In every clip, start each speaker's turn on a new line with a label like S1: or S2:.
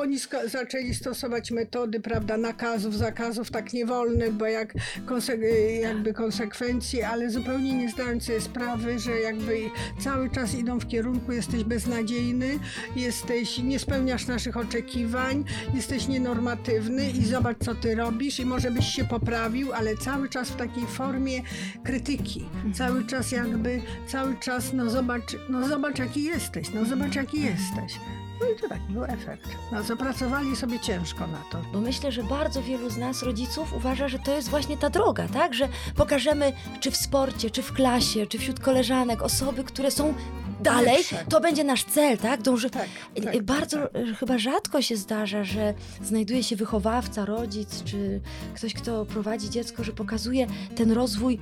S1: oni zaczęli stosować metody, prawda, nakazów, zakazów, tak nie wolny, bo jak konse- jakby konsekwencji, ale zupełnie nie zdając sobie sprawy, że jakby cały czas idą w kierunku jesteś beznadziejny, jesteś, nie spełniasz naszych oczekiwań, jesteś nienormatywny i zobacz co ty robisz i może byś się poprawił, ale cały czas w takiej formie krytyki, cały czas jakby, cały czas no zobacz, no zobacz jaki jesteś, no zobacz jaki jesteś. No i to taki był efekt. No zapracowali sobie ciężko na to.
S2: Bo myślę, że bardzo wielu z nas, rodziców, uważa, że to jest właśnie ta droga, tak? Że pokażemy, czy w sporcie, czy w klasie, czy wśród koleżanek, osoby, które są dalej,
S1: Lepsze.
S2: to będzie nasz cel, tak? Dąży...
S1: Tak,
S2: I-
S1: tak,
S2: bardzo
S1: tak.
S2: chyba rzadko się zdarza, że znajduje się wychowawca, rodzic, czy ktoś, kto prowadzi dziecko, że pokazuje ten rozwój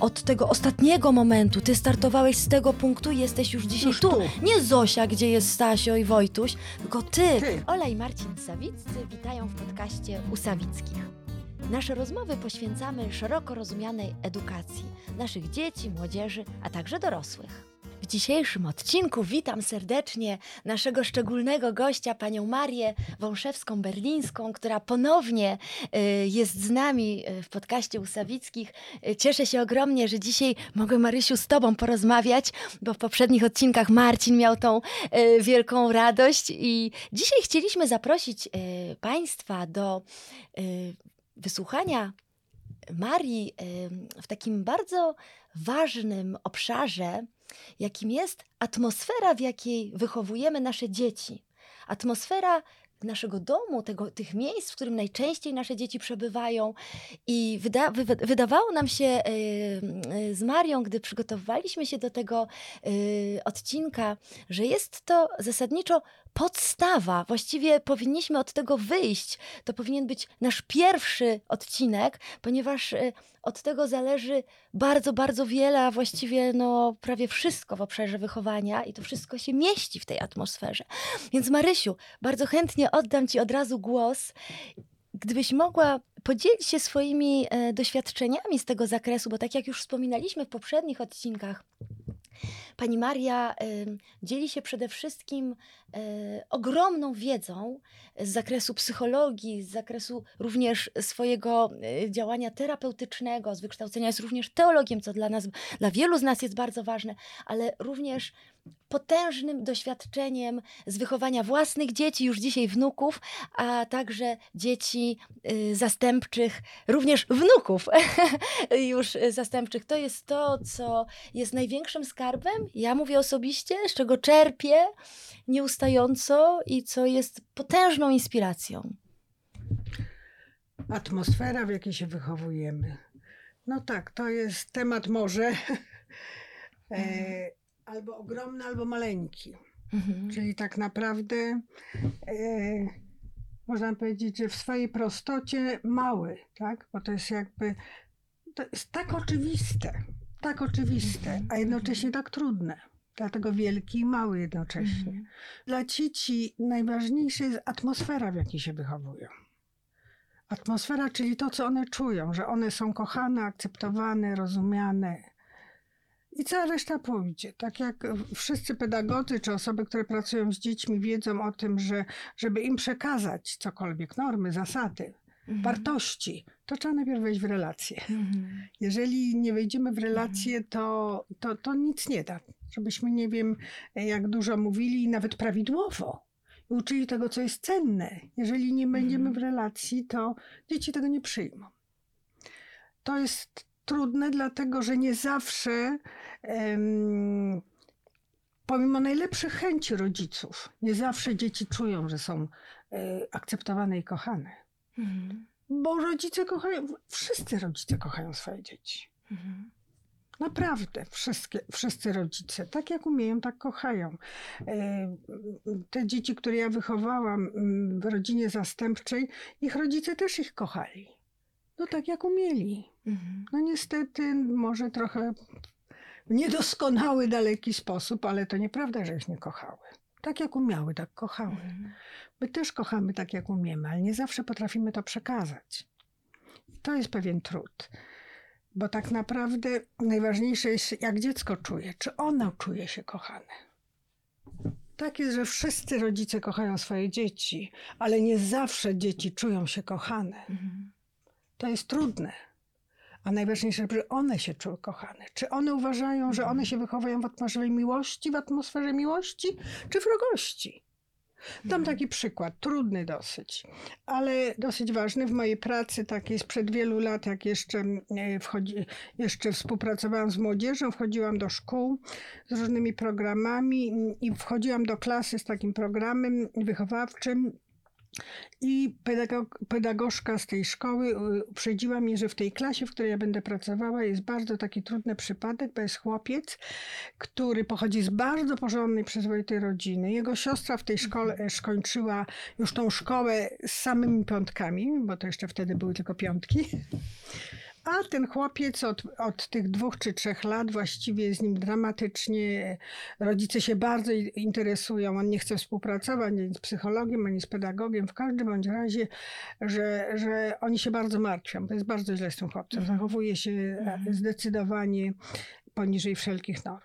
S2: od tego ostatniego momentu. Ty startowałeś z tego punktu i jesteś już dzisiaj
S1: Już
S2: tu.
S1: tu.
S2: Nie Zosia, gdzie jest Stasio i Wojtuś, tylko ty.
S1: Ty.
S2: Ola i Marcin Sawiccy witają w podcaście u Sawickich. Nasze rozmowy poświęcamy szeroko rozumianej edukacji naszych dzieci, młodzieży, a także dorosłych. W dzisiejszym odcinku witam serdecznie naszego szczególnego gościa, panią Marię Wąszewską-Berlińską, która ponownie y, jest z nami y, w podcaście u Sawickich. Y, Cieszę się ogromnie, że dzisiaj mogę, Marysiu, z tobą porozmawiać, bo w poprzednich odcinkach Marcin miał tą wielką radość i dzisiaj chcieliśmy zaprosić państwa do wysłuchania Marii w takim bardzo ważnym obszarze, jakim jest atmosfera, w jakiej wychowujemy nasze dzieci. Atmosfera naszego domu, tego, tych miejsc, w którym najczęściej nasze dzieci przebywają. I wyda, wy, wydawało nam się y, y, z Marią, gdy przygotowywaliśmy się do tego y, odcinka, że jest to zasadniczo podstawa. Właściwie powinniśmy od tego wyjść. To powinien być nasz pierwszy odcinek, ponieważ y, od tego zależy bardzo, bardzo wiele, a właściwie no, prawie wszystko w obszarze wychowania i to wszystko się mieści w tej atmosferze. Więc Marysiu, bardzo chętnie oddam Ci od razu głos. Gdybyś mogła podzielić się swoimi e, doświadczeniami z tego zakresu, bo tak jak już wspominaliśmy w poprzednich odcinkach, Pani Maria dzieli się przede wszystkim e, ogromną wiedzą z zakresu psychologii, z zakresu również swojego e, działania terapeutycznego, z wykształcenia jest również teologiem, co dla nas, dla wielu z nas jest bardzo ważne, ale również potężnym doświadczeniem z wychowania własnych dzieci, już dzisiaj wnuków, a także dzieci y, zastępczych, również wnuków już y, zastępczych. To jest to, co jest największym skarbem, ja mówię osobiście, z czego czerpię nieustająco i co jest potężną inspiracją.
S1: Atmosfera, w jakiej się wychowujemy. No tak, to jest temat może e, albo ogromny, albo maleńki.
S2: Mhm.
S1: Czyli tak naprawdę e, można powiedzieć, że w swojej prostocie mały, tak? Bo to jest jakby to jest tak oczywiste, tak oczywiste, a jednocześnie tak trudne. Dlatego wielki i mały jednocześnie.
S2: Mhm.
S1: Dla dzieci najważniejsza jest atmosfera, w jakiej się wychowują. Atmosfera, czyli to, co one czują, że one są kochane, akceptowane, rozumiane. I cała reszta pójdzie. Tak jak wszyscy pedagodzy czy osoby, które pracują z dziećmi, wiedzą o tym, że żeby im przekazać cokolwiek, normy, zasady,
S2: Mhm.
S1: wartości, to trzeba najpierw wejść w relacje.
S2: Mhm.
S1: Jeżeli nie wejdziemy w relacje, to, to, to nic nie da. Żebyśmy nie wiem, jak dużo mówili, nawet prawidłowo. I uczyli tego, co jest cenne. Jeżeli nie będziemy w relacji, to dzieci tego nie przyjmą. To jest trudne, dlatego że nie zawsze, pomimo najlepszych chęci rodziców, nie zawsze dzieci czują, że są e, akceptowane i kochane.
S2: Mhm.
S1: Bo rodzice kochają, wszyscy rodzice kochają swoje dzieci.
S2: Mhm.
S1: Naprawdę, wszystkie, wszyscy rodzice, tak jak umieją, tak kochają. E, Te dzieci, które ja wychowałam mm, w rodzinie zastępczej, ich rodzice też ich kochali. No tak jak umieli.
S2: Mhm.
S1: No niestety, może trochę w niedoskonały, daleki sposób, ale to nieprawda, że ich nie kochały. Tak jak umiały, tak kochały.
S2: Mhm.
S1: My też kochamy tak, jak umiemy, ale nie zawsze potrafimy to przekazać. To jest pewien trud. Bo tak naprawdę najważniejsze jest, jak dziecko czuje, czy ono czuje się kochane. Tak jest, że wszyscy rodzice kochają swoje dzieci, ale nie zawsze dzieci czują się kochane.
S2: Mhm.
S1: To jest trudne. A najważniejsze, żeby one się czuły kochane. Czy one uważają, że one się wychowują w atmosferze miłości, w atmosferze miłości, czy wrogości? Dam taki przykład, trudny dosyć, ale dosyć ważny. W mojej pracy takiej sprzed wielu lat, jak jeszcze, e, wchodzi, jeszcze współpracowałam z młodzieżą, wchodziłam do szkół z różnymi programami i wchodziłam do klasy z takim programem wychowawczym. I pedagog, pedagogzka z tej szkoły y, uprzedziła mnie, że w tej klasie, w której ja będę pracowała, jest bardzo taki trudny przypadek, bo jest chłopiec, który pochodzi z bardzo porządnej, przyzwoitej rodziny. Jego siostra w tej szkole e, skończyła już tą szkołę z samymi piątkami, bo to jeszcze wtedy były tylko piątki. A ten chłopiec od, od tych dwóch czy trzech lat właściwie jest z nim dramatycznie. Rodzice się bardzo interesują. On nie chce współpracować ani z psychologiem, ani z pedagogiem. W każdym bądź razie, że, że oni się bardzo martwią. To jest bardzo źle z tym chłopcem. Zachowuje się e, zdecydowanie poniżej wszelkich norm.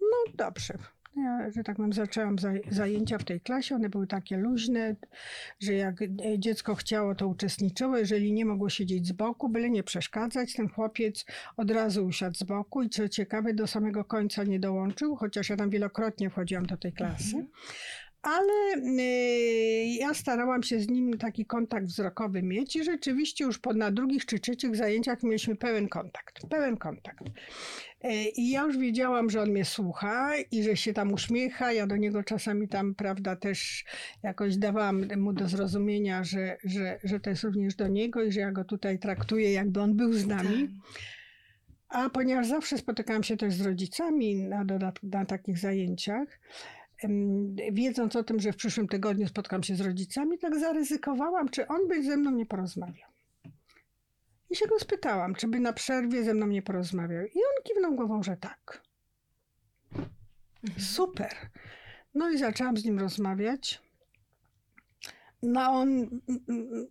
S1: No dobrze. Ja, że tak powiem, zaczęłam zaj- zajęcia w tej klasie. One były takie luźne, że jak e, dziecko chciało, to uczestniczyło. Jeżeli nie mogło siedzieć z boku, byle nie przeszkadzać, ten chłopiec od razu usiadł z boku i co ciekawe, do samego końca nie dołączył, chociaż ja tam wielokrotnie wchodziłam do tej klasy. Ale y, ja starałam się z nim taki kontakt wzrokowy mieć i rzeczywiście już po, na drugich czy trzecich zajęciach mieliśmy pełen kontakt. Pełen kontakt. Y, I ja już wiedziałam, że on mnie słucha i że się tam uśmiecha. Ja do niego czasami tam, prawda, też jakoś dawałam mu do zrozumienia, że, że, że to jest również do niego i że ja go tutaj traktuję, jakby on był z nami. A ponieważ zawsze spotykałam się też z rodzicami na, dodat- na takich zajęciach, wiedząc o tym, że w przyszłym tygodniu spotkam się z rodzicami, tak zaryzykowałam, czy on by ze mną nie porozmawiał. I się go spytałam, czy by na przerwie ze mną nie porozmawiał. I on kiwnął głową, że tak. Super. No i zaczęłam z nim rozmawiać. No on,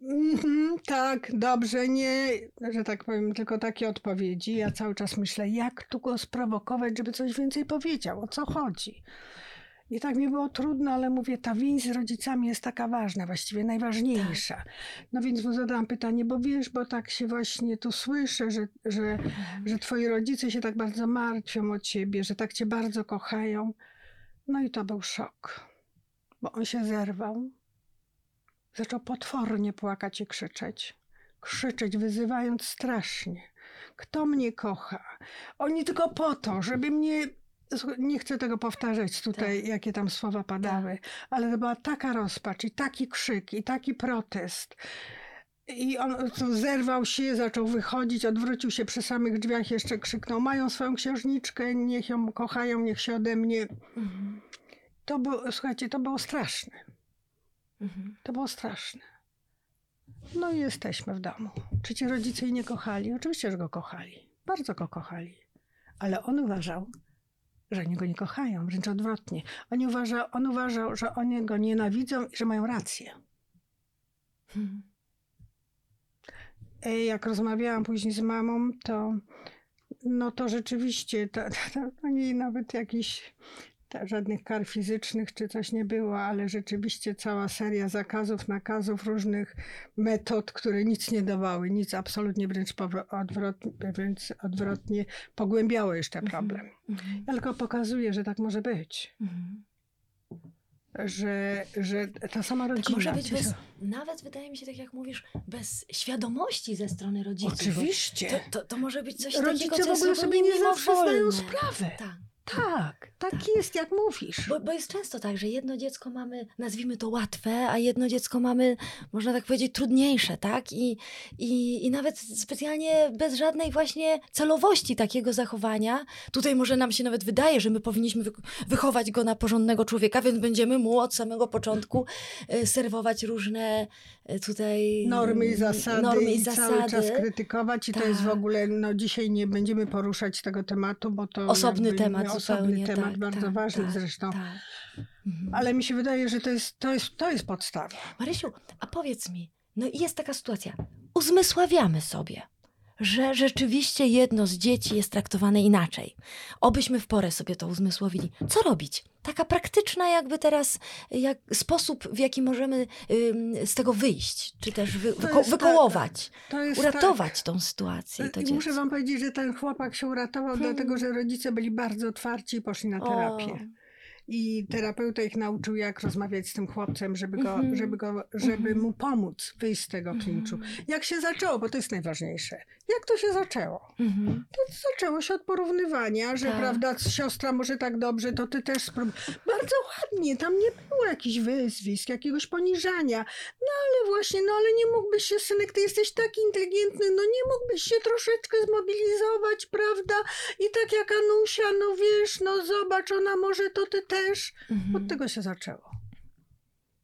S1: mhm, tak, dobrze, nie, że tak powiem, tylko takie odpowiedzi. Ja cały czas myślę, jak tu go sprowokować, żeby coś więcej powiedział, o co chodzi. I tak mi było trudno, ale mówię, ta więź z rodzicami jest taka ważna, właściwie najważniejsza. No więc mu zadałam pytanie, bo wiesz, bo tak się właśnie tu słyszę, że, że, że twoi rodzice się tak bardzo martwią o ciebie, że tak cię bardzo kochają. No i to był szok, bo on się zerwał. Zaczął potwornie płakać i krzyczeć. Krzyczeć, wyzywając strasznie. Kto mnie kocha? Oni tylko po to, żeby mnie. Nie chcę tego powtarzać tutaj, jakie tam słowa padały, ale to była taka rozpacz i taki krzyk i taki protest. I on zerwał się, zaczął wychodzić, odwrócił się przy samych drzwiach, jeszcze krzyknął: Mają swoją księżniczkę, niech ją kochają, niech się ode mnie.
S2: Mhm.
S1: To było, słuchajcie, to było straszne.
S2: Mhm.
S1: To było straszne. No i jesteśmy w domu. Czy ci rodzice jej nie kochali? Oczywiście, że go kochali. Bardzo go kochali. Ale on uważał, że oni go nie kochają, wręcz odwrotnie. On uważał, on uważał, że oni go nienawidzą i że mają rację. E, Jak rozmawiałam później z mamą, to no to rzeczywiście to, to, to nie nawet jakiś żadnych kar fizycznych czy coś nie było, ale rzeczywiście cała seria zakazów, nakazów, różnych metod, które nic nie dawały, nic absolutnie wręcz, odwrotnie, wręcz odwrotnie pogłębiało jeszcze problem.
S2: Mhm.
S1: Ja tylko pokazuję, że tak może być,
S2: Mhm.
S1: że, że ta sama rodzina.
S2: Tak może być bez, nawet wydaje mi się, tak jak mówisz, bez świadomości ze strony rodziców.
S1: Oczywiście.
S2: To, to, to może być coś
S1: Rodzice
S2: takiego, co
S1: w ogóle
S2: jest
S1: sobie nie zawsze zdają sprawę.
S2: Tak.
S1: Tak, tak jest, jak mówisz.
S2: Bo, bo jest często tak, że jedno dziecko mamy, nazwijmy to łatwe, a jedno dziecko mamy, można tak powiedzieć, trudniejsze, tak? I, i, I nawet specjalnie bez żadnej właśnie celowości takiego zachowania. Tutaj może nam się nawet wydaje, że my powinniśmy wy, wychować go na porządnego człowieka, więc będziemy mu od samego początku e, serwować różne e, tutaj
S1: normy i zasady
S2: normy
S1: i, cały czas krytykować i to jest w
S2: Tak.
S1: ogóle, no dzisiaj nie będziemy poruszać tego tematu, bo to
S2: Osobny
S1: jakby
S2: temat.
S1: Osobny temat,
S2: tak,
S1: bardzo
S2: tak,
S1: ważny
S2: tak,
S1: zresztą.
S2: Tak. Mhm.
S1: Ale mi się wydaje, że to jest, to jest, to jest podstawa.
S2: Marysiu, a powiedz mi, no i jest taka sytuacja, uzmysławiamy sobie, że rzeczywiście jedno z dzieci jest traktowane inaczej. Obyśmy w porę sobie to uzmysłowili. Co robić? Taka praktyczna jakby teraz jak sposób, w jaki możemy ym, z tego wyjść, czy też wy, wyko- wykołować,
S1: jest
S2: uratować tą sytuację i to
S1: tak. I
S2: dziecko.
S1: muszę wam powiedzieć, że ten chłopak się uratował,
S2: Hmm.
S1: dlatego że rodzice byli bardzo otwarci i poszli na terapię. I terapeuta ich nauczył, jak rozmawiać z tym chłopcem, żeby, go,
S2: Mhm.
S1: żeby, go, żeby mu pomóc wyjść z tego klinczu.
S2: Mhm.
S1: Jak się zaczęło, bo to jest najważniejsze. Jak to się zaczęło?
S2: Mhm.
S1: To zaczęło się od porównywania, że
S2: Tak.
S1: prawda, siostra może tak dobrze, to ty też sprób. Bardzo ładnie, tam nie było jakichś wyzwisk, jakiegoś poniżania. No ale właśnie, no ale nie mógłbyś się, synek, ty jesteś taki inteligentny, no nie mógłbyś się troszeczkę zmobilizować, prawda? I tak jak Anusia, no wiesz, no zobacz, ona może, to ty też.
S2: Mhm.
S1: Od tego się zaczęło.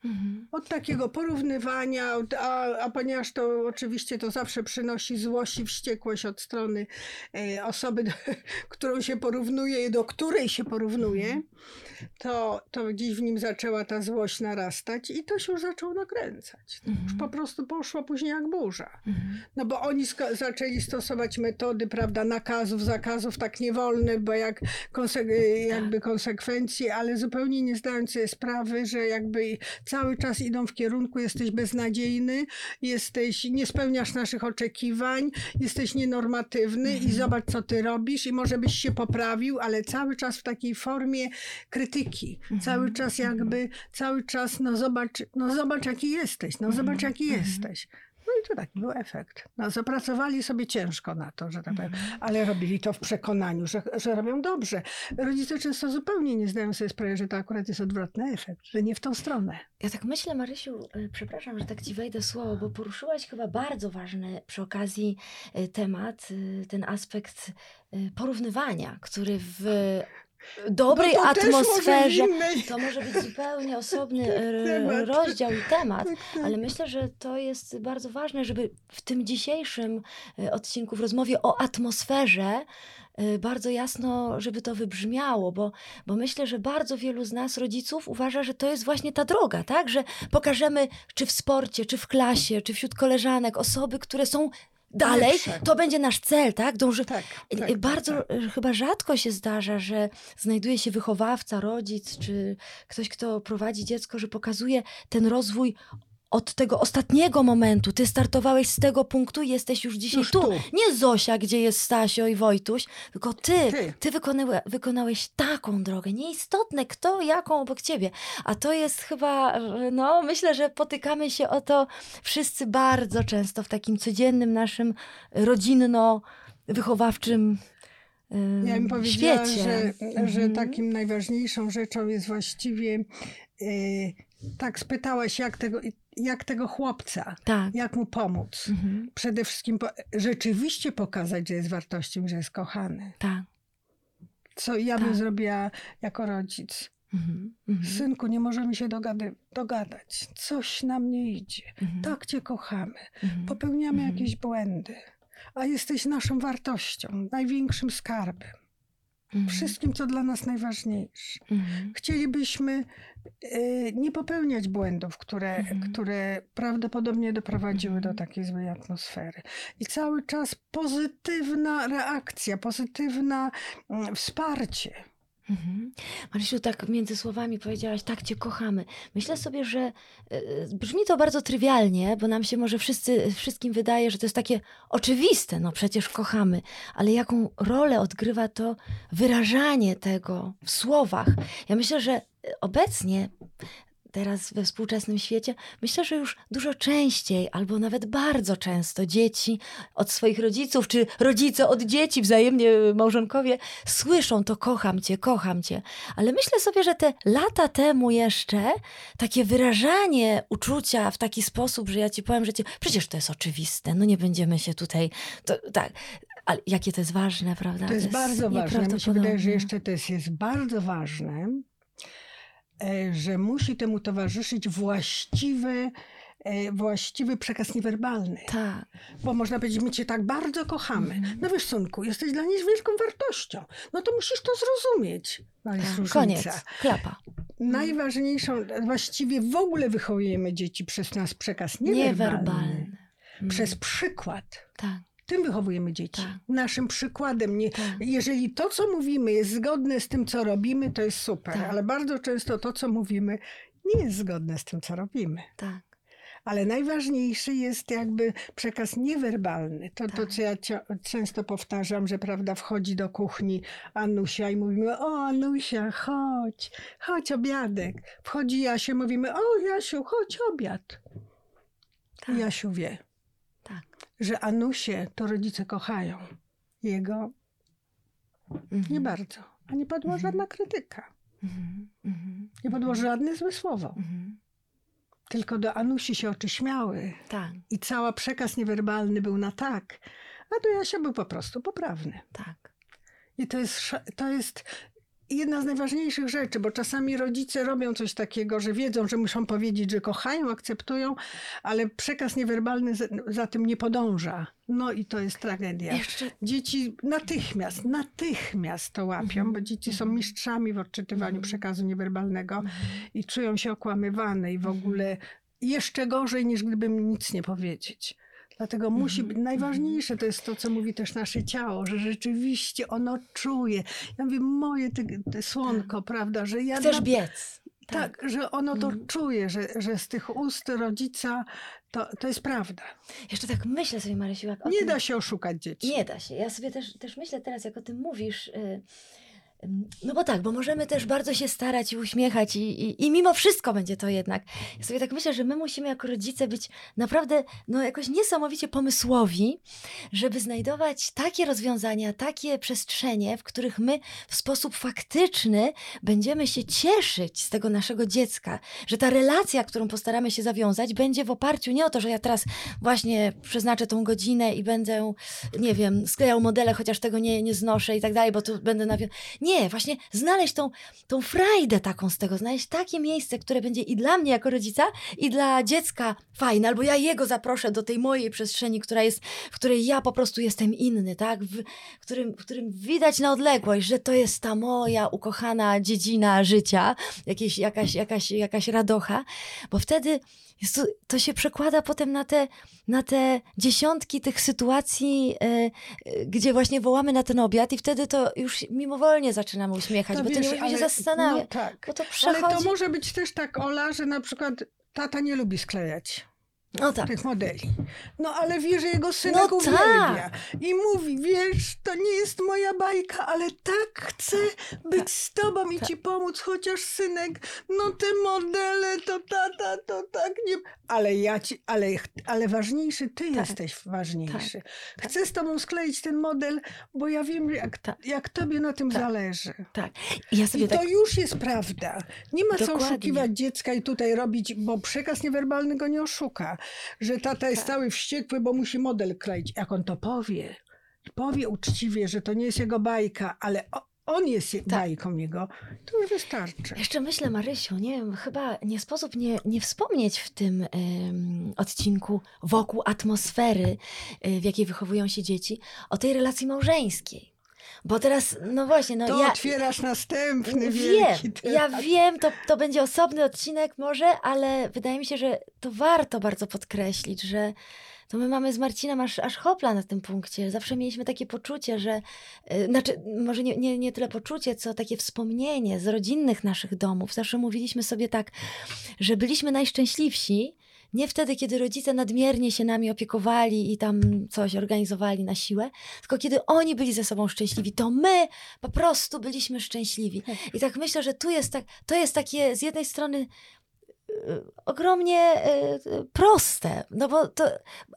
S2: Mhm.
S1: Od takiego porównywania, a, a ponieważ to oczywiście to zawsze przynosi złość i wściekłość od strony e, osoby, do, którą się porównuje i do której się porównuje, to, to gdzieś w nim zaczęła ta złość narastać i to się już zaczęło nakręcać. Już
S2: Mhm.
S1: po prostu poszło później jak burza.
S2: Mhm.
S1: No bo oni zaczęli stosować metody, prawda, nakazów, zakazów, tak nie wolne, bo jak konse- jakby konsekwencje, ale zupełnie nie zdając sobie sprawy, że jakby cały czas idą w kierunku jesteś beznadziejny, jesteś, nie spełniasz naszych oczekiwań, jesteś nienormatywny i zobacz, co ty robisz i może byś się poprawił, ale cały czas w takiej formie krytyki. Cały czas jakby, cały czas, no zobacz, no zobacz jaki jesteś, no zobacz jaki
S2: Mhm.
S1: jesteś. No i to taki był efekt. No, zapracowali sobie ciężko na to, że tak powiem, ale robili to w przekonaniu, że, że robią dobrze. Rodzice często zupełnie nie zdają sobie sprawy, że to akurat jest odwrotny efekt, że nie w tą stronę.
S2: Ja tak myślę, Marysiu, y, przepraszam, że tak ci wejdę słowo, bo poruszyłaś chyba bardzo ważny przy okazji y, temat, y, ten aspekt porównywania, który w dobrej
S1: No
S2: atmosferze. To może być zupełnie osobny
S1: Temat.
S2: rozdział i temat, ale myślę, że to jest bardzo ważne, żeby w tym dzisiejszym y, odcinku w rozmowie o atmosferze y, bardzo jasno, żeby to wybrzmiało, bo, bo myślę, że bardzo wielu z nas, rodziców, uważa, że to jest właśnie ta droga, tak? Że pokażemy, czy w sporcie, czy w klasie, czy wśród koleżanek, osoby, które są dalej,
S1: Lepsze.
S2: to będzie nasz cel, tak? Dąży...
S1: Tak,
S2: I-
S1: tak,
S2: bardzo
S1: tak.
S2: e, chyba rzadko się zdarza, że znajduje się wychowawca, rodzic, czy ktoś, kto prowadzi dziecko, że pokazuje ten rozwój od tego ostatniego momentu. Ty startowałeś z tego punktu i jesteś już dzisiaj
S1: Już
S2: tu.
S1: tu.
S2: Nie Zosia, gdzie jest Stasio i Wojtuś, tylko ty.
S1: Ty.
S2: Ty, wykonałeś taką drogę. Nieistotne kto, jaką obok ciebie. A to jest chyba, no myślę, że potykamy się o to wszyscy bardzo często w takim codziennym naszym rodzinno-wychowawczym
S1: Ja bym powiedziała,
S2: świecie.
S1: że, że
S2: Mhm.
S1: takim najważniejszą rzeczą jest właściwie, y, tak spytałaś, jak tego, jak tego chłopca,
S2: Tak.
S1: jak mu pomóc.
S2: Mhm.
S1: Przede wszystkim po, rzeczywiście pokazać, że jest wartością, że jest kochany.
S2: Tak.
S1: Co ja bym
S2: Tak.
S1: zrobiła jako rodzic.
S2: Mhm. Mhm.
S1: Synku, nie możemy się dogady, dogadać. Coś nam nie idzie.
S2: Mhm.
S1: Tak cię kochamy.
S2: Mhm.
S1: Popełniamy
S2: Mhm.
S1: jakieś błędy. A jesteś naszą wartością, największym skarbem.
S2: Mhm.
S1: Wszystkim, co dla nas najważniejsze.
S2: Mhm.
S1: Chcielibyśmy e, nie popełniać błędów, które,
S2: Mhm.
S1: które prawdopodobnie doprowadziły do takiej złej atmosfery. I cały czas pozytywna reakcja, pozytywna mm, wsparcie.
S2: Mhm. Marysiu, tak między słowami powiedziałaś, tak cię kochamy. Myślę sobie, że e, brzmi to bardzo trywialnie, bo nam się może wszyscy, wszystkim wydaje, że to jest takie oczywiste, no przecież kochamy, ale jaką rolę odgrywa to wyrażanie tego w słowach. Ja myślę, że obecnie teraz we współczesnym świecie, myślę, że już dużo częściej, albo nawet bardzo często dzieci od swoich rodziców, czy rodzice od dzieci, wzajemnie małżonkowie, słyszą to kocham cię, kocham cię. Ale myślę sobie, że te lata temu jeszcze takie wyrażanie uczucia w taki sposób, że ja ci powiem, że cię, przecież to jest oczywiste, no nie będziemy się tutaj, to, tak. Ale jakie to jest ważne, prawda?
S1: To jest bardzo ważne. Mi się wydaje, że jeszcze to jest, jest bardzo ważne, e, że musi temu towarzyszyć właściwy, e, właściwy przekaz niewerbalny.
S2: Tak.
S1: Bo można powiedzieć, my cię tak bardzo kochamy.
S2: Mhm.
S1: No wiesz, synku, jesteś dla niej wielką wartością. No to musisz to zrozumieć. No
S2: tak. Koniec, klapa.
S1: Najważniejszą, właściwie w ogóle wychowujemy dzieci przez nas przekaz niewerbalny.
S2: Niewerbalne. Mhm.
S1: Przez przykład.
S2: Tak.
S1: Tym wychowujemy dzieci.
S2: Tak.
S1: Naszym przykładem. Nie,
S2: Tak.
S1: jeżeli to, co mówimy, jest zgodne z tym, co robimy, to jest super.
S2: Tak.
S1: Ale bardzo często to, co mówimy, nie jest zgodne z tym, co robimy.
S2: Tak.
S1: Ale najważniejszy jest jakby przekaz niewerbalny. To, to
S2: Tak.
S1: co ja często powtarzam, że prawda, wchodzi do kuchni Anusia i mówimy, o Anusia, chodź, chodź obiadek. Wchodzi Jasia, mówimy, o Jasiu, chodź obiad.
S2: Tak.
S1: Jasiu wie. Że Anusie to rodzice kochają. Jego
S2: Mhm.
S1: nie bardzo. A nie padła
S2: Mhm.
S1: żadna krytyka.
S2: Mhm. Mhm.
S1: Nie padło żadne złe słowo.
S2: Mhm.
S1: Tylko do Anusi się oczy śmiały.
S2: Tak.
S1: I cały przekaz niewerbalny był na tak, a do Jasia był po prostu poprawny.
S2: Tak.
S1: I to jest, to jest jedna z najważniejszych rzeczy, bo czasami rodzice robią coś takiego, że wiedzą, że muszą powiedzieć, że kochają, akceptują, ale przekaz niewerbalny za, tym nie podąża. No i to jest tragedia.
S2: Jeszcze
S1: Dzieci natychmiast, natychmiast to łapią,
S2: Mhm.
S1: bo dzieci są mistrzami w odczytywaniu
S2: Mhm.
S1: przekazu niewerbalnego
S2: Mhm.
S1: i czują się okłamywane i w ogóle jeszcze gorzej niż gdybym nic nie powiedzieć. Dlatego musi
S2: Mhm,
S1: być, najważniejsze to jest to, co mówi też nasze ciało, że rzeczywiście ono czuje. Ja mówię, moje ty, ty słonko, prawda, że ja...
S2: chcesz
S1: na-
S2: biec.
S1: tak, że ono to
S2: Mhm.
S1: czuje, że, że z tych ust rodzica to, to jest prawda.
S2: Jeszcze tak myślę sobie, Marysiu, jak
S1: Nie
S2: tym...
S1: da się oszukać dzieci.
S2: Nie da się. Ja sobie też, też myślę teraz, jak o tym mówisz. y, ym, No bo tak, bo możemy też bardzo się starać i uśmiechać, i, i, i mimo wszystko będzie to jednak. Ja sobie tak myślę, że my musimy jako rodzice być naprawdę no, jakoś niesamowicie pomysłowi, żeby znajdować takie rozwiązania, takie przestrzenie, w których my w sposób faktyczny będziemy się cieszyć z tego naszego dziecka, że ta relacja, którą postaramy się zawiązać, będzie w oparciu nie o to, że ja teraz właśnie przeznaczę tą godzinę i będę, nie wiem, sklejał modele, chociaż tego nie, nie znoszę i tak dalej, bo tu będę nawią... Nie, właśnie znaleźć tą, tą frajdę taką z tego, znaleźć takie miejsce, które będzie i dla mnie jako rodzica, i dla dziecka fajne, albo ja jego zaproszę do tej mojej przestrzeni, która jest, w której ja po prostu jestem inny, tak? W którym, w którym widać na odległość, że to jest ta moja ukochana dziedzina życia, jakieś, jakaś, jakaś, jakaś radocha, bo wtedy jest to, to się przekłada potem na te, na te dziesiątki tych sytuacji, e, gdzie właśnie wołamy na ten obiad i wtedy to już mimowolnie zaczynamy uśmiechać, bo to nie
S1: wiesz,
S2: musimy się
S1: ale-
S2: zastanawiać,
S1: No tak.
S2: bo to
S1: Ale
S2: przechodzi...
S1: to może być też tak, Ola, że na przykład tata nie lubi sklejać.
S2: No tak.
S1: tych modeli. No ale wie, że jego synek
S2: No
S1: uwielbia.
S2: tak.
S1: I mówi, wiesz, to nie jest moja bajka, ale tak chcę być
S2: Tak.
S1: z tobą i
S2: Tak.
S1: ci pomóc, chociaż synek, no te modele, to tata, to tak nie... Ale ja ci, ale, ale ważniejszy, ty
S2: Tak.
S1: jesteś ważniejszy.
S2: tak.
S1: Chcę z tobą skleić ten model, bo ja wiem, jak,
S2: Tak.
S1: jak tobie na tym
S2: Tak.
S1: zależy.
S2: Tak. I ja
S1: I to
S2: tak...
S1: już jest prawda. Nie ma co
S2: Dokładnie.
S1: oszukiwać dziecka i tutaj robić, bo przekaz niewerbalny go nie oszuka. Że tata jest
S2: Tak.
S1: cały wściekły, bo musi model kleić. Jak on to powie, powie uczciwie, że to nie jest jego bajka, ale on jest je- bajką jego, to już wystarczy.
S2: Jeszcze myślę, Marysiu, nie wiem, chyba nie sposób nie, nie wspomnieć w tym odcinku wokół atmosfery, y, w jakiej wychowują się dzieci, o tej relacji małżeńskiej. Bo teraz, no właśnie, no
S1: to
S2: ja...
S1: otwierasz następny
S2: Wiem, ja wiem, to, to będzie osobny odcinek może, ale wydaje mi się, że to warto bardzo podkreślić, że to my mamy z Marcinem aż, aż hopla na tym punkcie. Zawsze mieliśmy takie poczucie, że, y, znaczy może nie, nie, nie tyle poczucie, co takie wspomnienie z rodzinnych naszych domów. Zawsze mówiliśmy sobie tak, że byliśmy najszczęśliwsi, nie wtedy, kiedy rodzice nadmiernie się nami opiekowali i tam coś organizowali na siłę, tylko kiedy oni byli ze sobą szczęśliwi, to my po prostu byliśmy szczęśliwi. I tak myślę, że tu jest tak, to jest takie z jednej strony y, ogromnie y, proste, no bo to,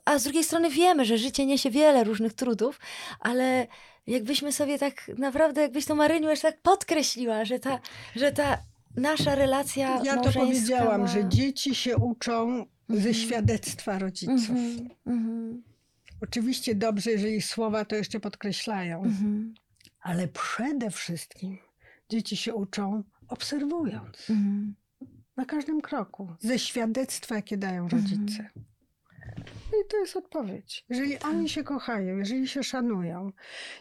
S2: a z drugiej strony wiemy, że życie niesie wiele różnych trudów, ale jakbyśmy sobie tak naprawdę, jakbyś to Maryniu jeszcze tak podkreśliła, że ta, że ta nasza relacja
S1: Ja to powiedziałam,
S2: ma...
S1: że dzieci się uczą ze
S2: Mhm.
S1: świadectwa rodziców.
S2: Mhm, mhm,
S1: Oczywiście dobrze, jeżeli słowa to jeszcze podkreślają. Ale przede wszystkim dzieci się uczą obserwując na każdym kroku, ze świadectwa, jakie dają rodzice. No i to jest odpowiedź. Jeżeli
S2: Tak.
S1: oni się kochają, jeżeli się szanują,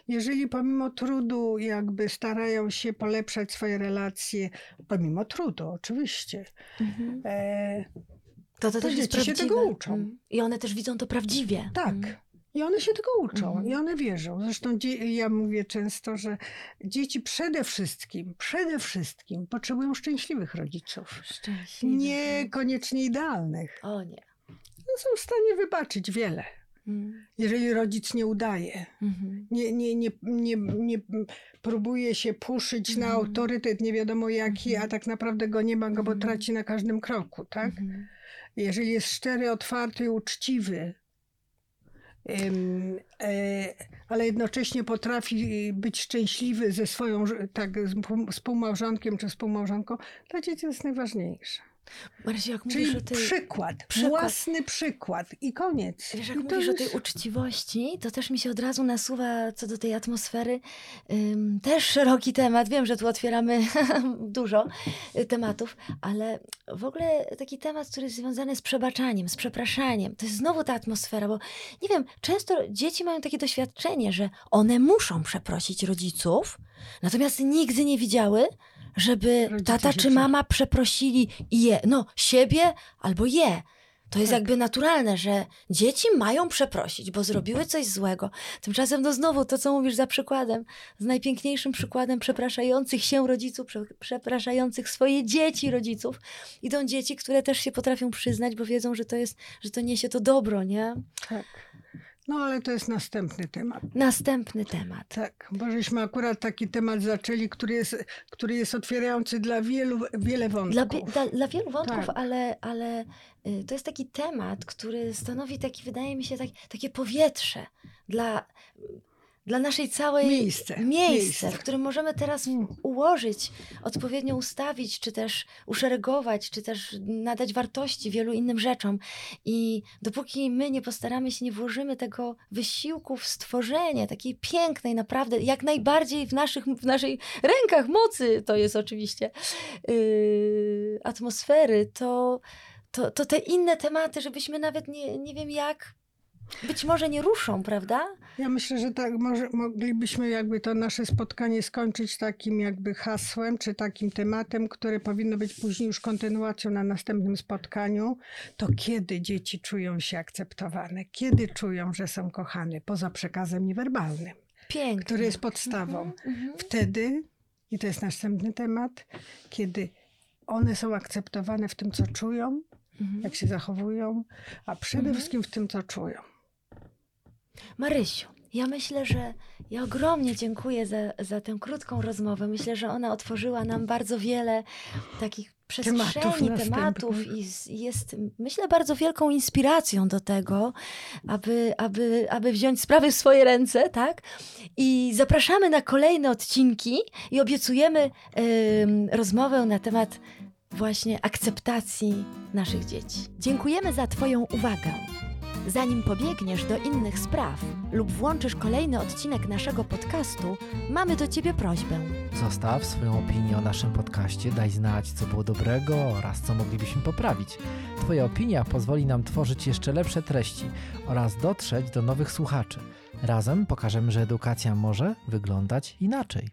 S1: jeżeli pomimo trudu jakby starają się polepszać swoje relacje, pomimo trudu oczywiście,
S2: Mhm.
S1: e,
S2: To, to,
S1: To
S2: też jest
S1: dzieci się
S2: prawdziwe.
S1: tego uczą.
S2: Mm. I one też widzą to prawdziwie.
S1: tak.
S2: Mm.
S1: I one się tego uczą
S2: Mhm.
S1: i one wierzą. Zresztą ja mówię często, że dzieci przede wszystkim, przede wszystkim potrzebują szczęśliwych rodziców.
S2: Szczęśliwy.
S1: Niekoniecznie idealnych.
S2: O nie.
S1: Są w stanie wybaczyć wiele,
S2: Mm,
S1: jeżeli rodzic nie udaje.
S2: mhm.
S1: Nie, nie, nie, nie, nie próbuje się puszyć na
S2: Mhm.
S1: autorytet nie wiadomo jaki, a tak naprawdę go nie ma go, bo
S2: Mhm.
S1: traci na każdym kroku, tak?
S2: Mhm.
S1: Jeżeli jest szczery, otwarty i uczciwy, e, ale jednocześnie potrafi być szczęśliwy ze swoją, tak, z pół- współmałżonkiem czy współmałżonką, dla dzieci jest najważniejsze.
S2: Marysiu, jak mówisz
S1: Czyli
S2: o tej...
S1: przykład,
S2: przykład.
S1: własny przykład i koniec.
S2: Wiesz, jak
S1: I
S2: mówisz o
S1: już-
S2: tej uczciwości, to też mi się od razu nasuwa co do tej atmosfery. Ym, też szeroki temat. Wiem, że tu otwieramy dużo y, tematów, ale w ogóle taki temat, który jest związany z przebaczaniem, z przepraszaniem. To jest znowu ta atmosfera, bo nie wiem, często dzieci mają takie doświadczenie, że one muszą przeprosić rodziców, natomiast nigdy nie widziały, żeby
S1: Rodzice
S2: tata czy mama przeprosili je, no siebie albo je. To jest
S1: Tak.
S2: jakby naturalne, że dzieci mają przeprosić, bo zrobiły coś złego. Tymczasem, no znowu to, co mówisz za przykładem, z najpiękniejszym przykładem przepraszających się rodziców, prze, przepraszających swoje dzieci rodziców, idą dzieci, które też się potrafią przyznać, bo wiedzą, że to jest, że to niesie to dobro, nie?
S1: Tak. No ale to jest następny temat.
S2: Następny temat.
S1: Tak, bo żeśmy akurat taki temat zaczęli, który jest, który jest otwierający dla wielu, wiele wątków.
S2: Dla, dla, dla wielu wątków,
S1: Tak.
S2: ale, ale y, to jest taki temat, który stanowi taki, wydaje mi się, tak, takie powietrze dla, dla naszej całej
S1: Miejsce,
S2: miejsce,
S1: miejsce.
S2: w którym możemy teraz ułożyć, odpowiednio ustawić, czy też uszeregować, czy też nadać wartości wielu innym rzeczom. I dopóki my nie postaramy się, nie włożymy tego wysiłku w stworzenie takiej pięknej, naprawdę, jak najbardziej w, naszych, w naszej rękach mocy, to jest oczywiście yy, atmosfery, to, to, to te inne tematy, żebyśmy nawet nie, nie wiem jak, być może nie ruszą, prawda?
S1: Ja myślę, że tak może, moglibyśmy jakby to nasze spotkanie skończyć takim jakby hasłem, czy takim tematem, które powinno być później już kontynuacją na następnym spotkaniu. To kiedy dzieci czują się akceptowane? Kiedy czują, że są kochane? Poza przekazem niewerbalnym,
S2: Pięknie.
S1: który jest podstawą.
S2: Mhm.
S1: Wtedy, i to jest następny temat, kiedy one są akceptowane w tym, co czują,
S2: Mhm.
S1: jak się zachowują, a przede
S2: Mhm.
S1: wszystkim w tym, co czują.
S2: Marysiu, ja myślę, że ja ogromnie dziękuję za, za tę krótką rozmowę. Myślę, że ona otworzyła nam bardzo wiele takich przestrzeni,
S1: Tematów
S2: tematów, i jest, myślę, bardzo wielką inspiracją do tego, aby, aby, aby wziąć sprawy w swoje ręce, tak? I zapraszamy na kolejne odcinki i obiecujemy em, rozmowę na temat właśnie akceptacji naszych dzieci. Dziękujemy za Twoją uwagę. Zanim pobiegniesz do innych spraw lub włączysz kolejny odcinek naszego podcastu, mamy do Ciebie prośbę.
S3: Zostaw swoją opinię o naszym podcaście, daj znać, co było dobrego oraz co moglibyśmy poprawić. Twoja opinia pozwoli nam tworzyć jeszcze lepsze treści oraz dotrzeć do nowych słuchaczy. Razem pokażemy, że edukacja może wyglądać inaczej.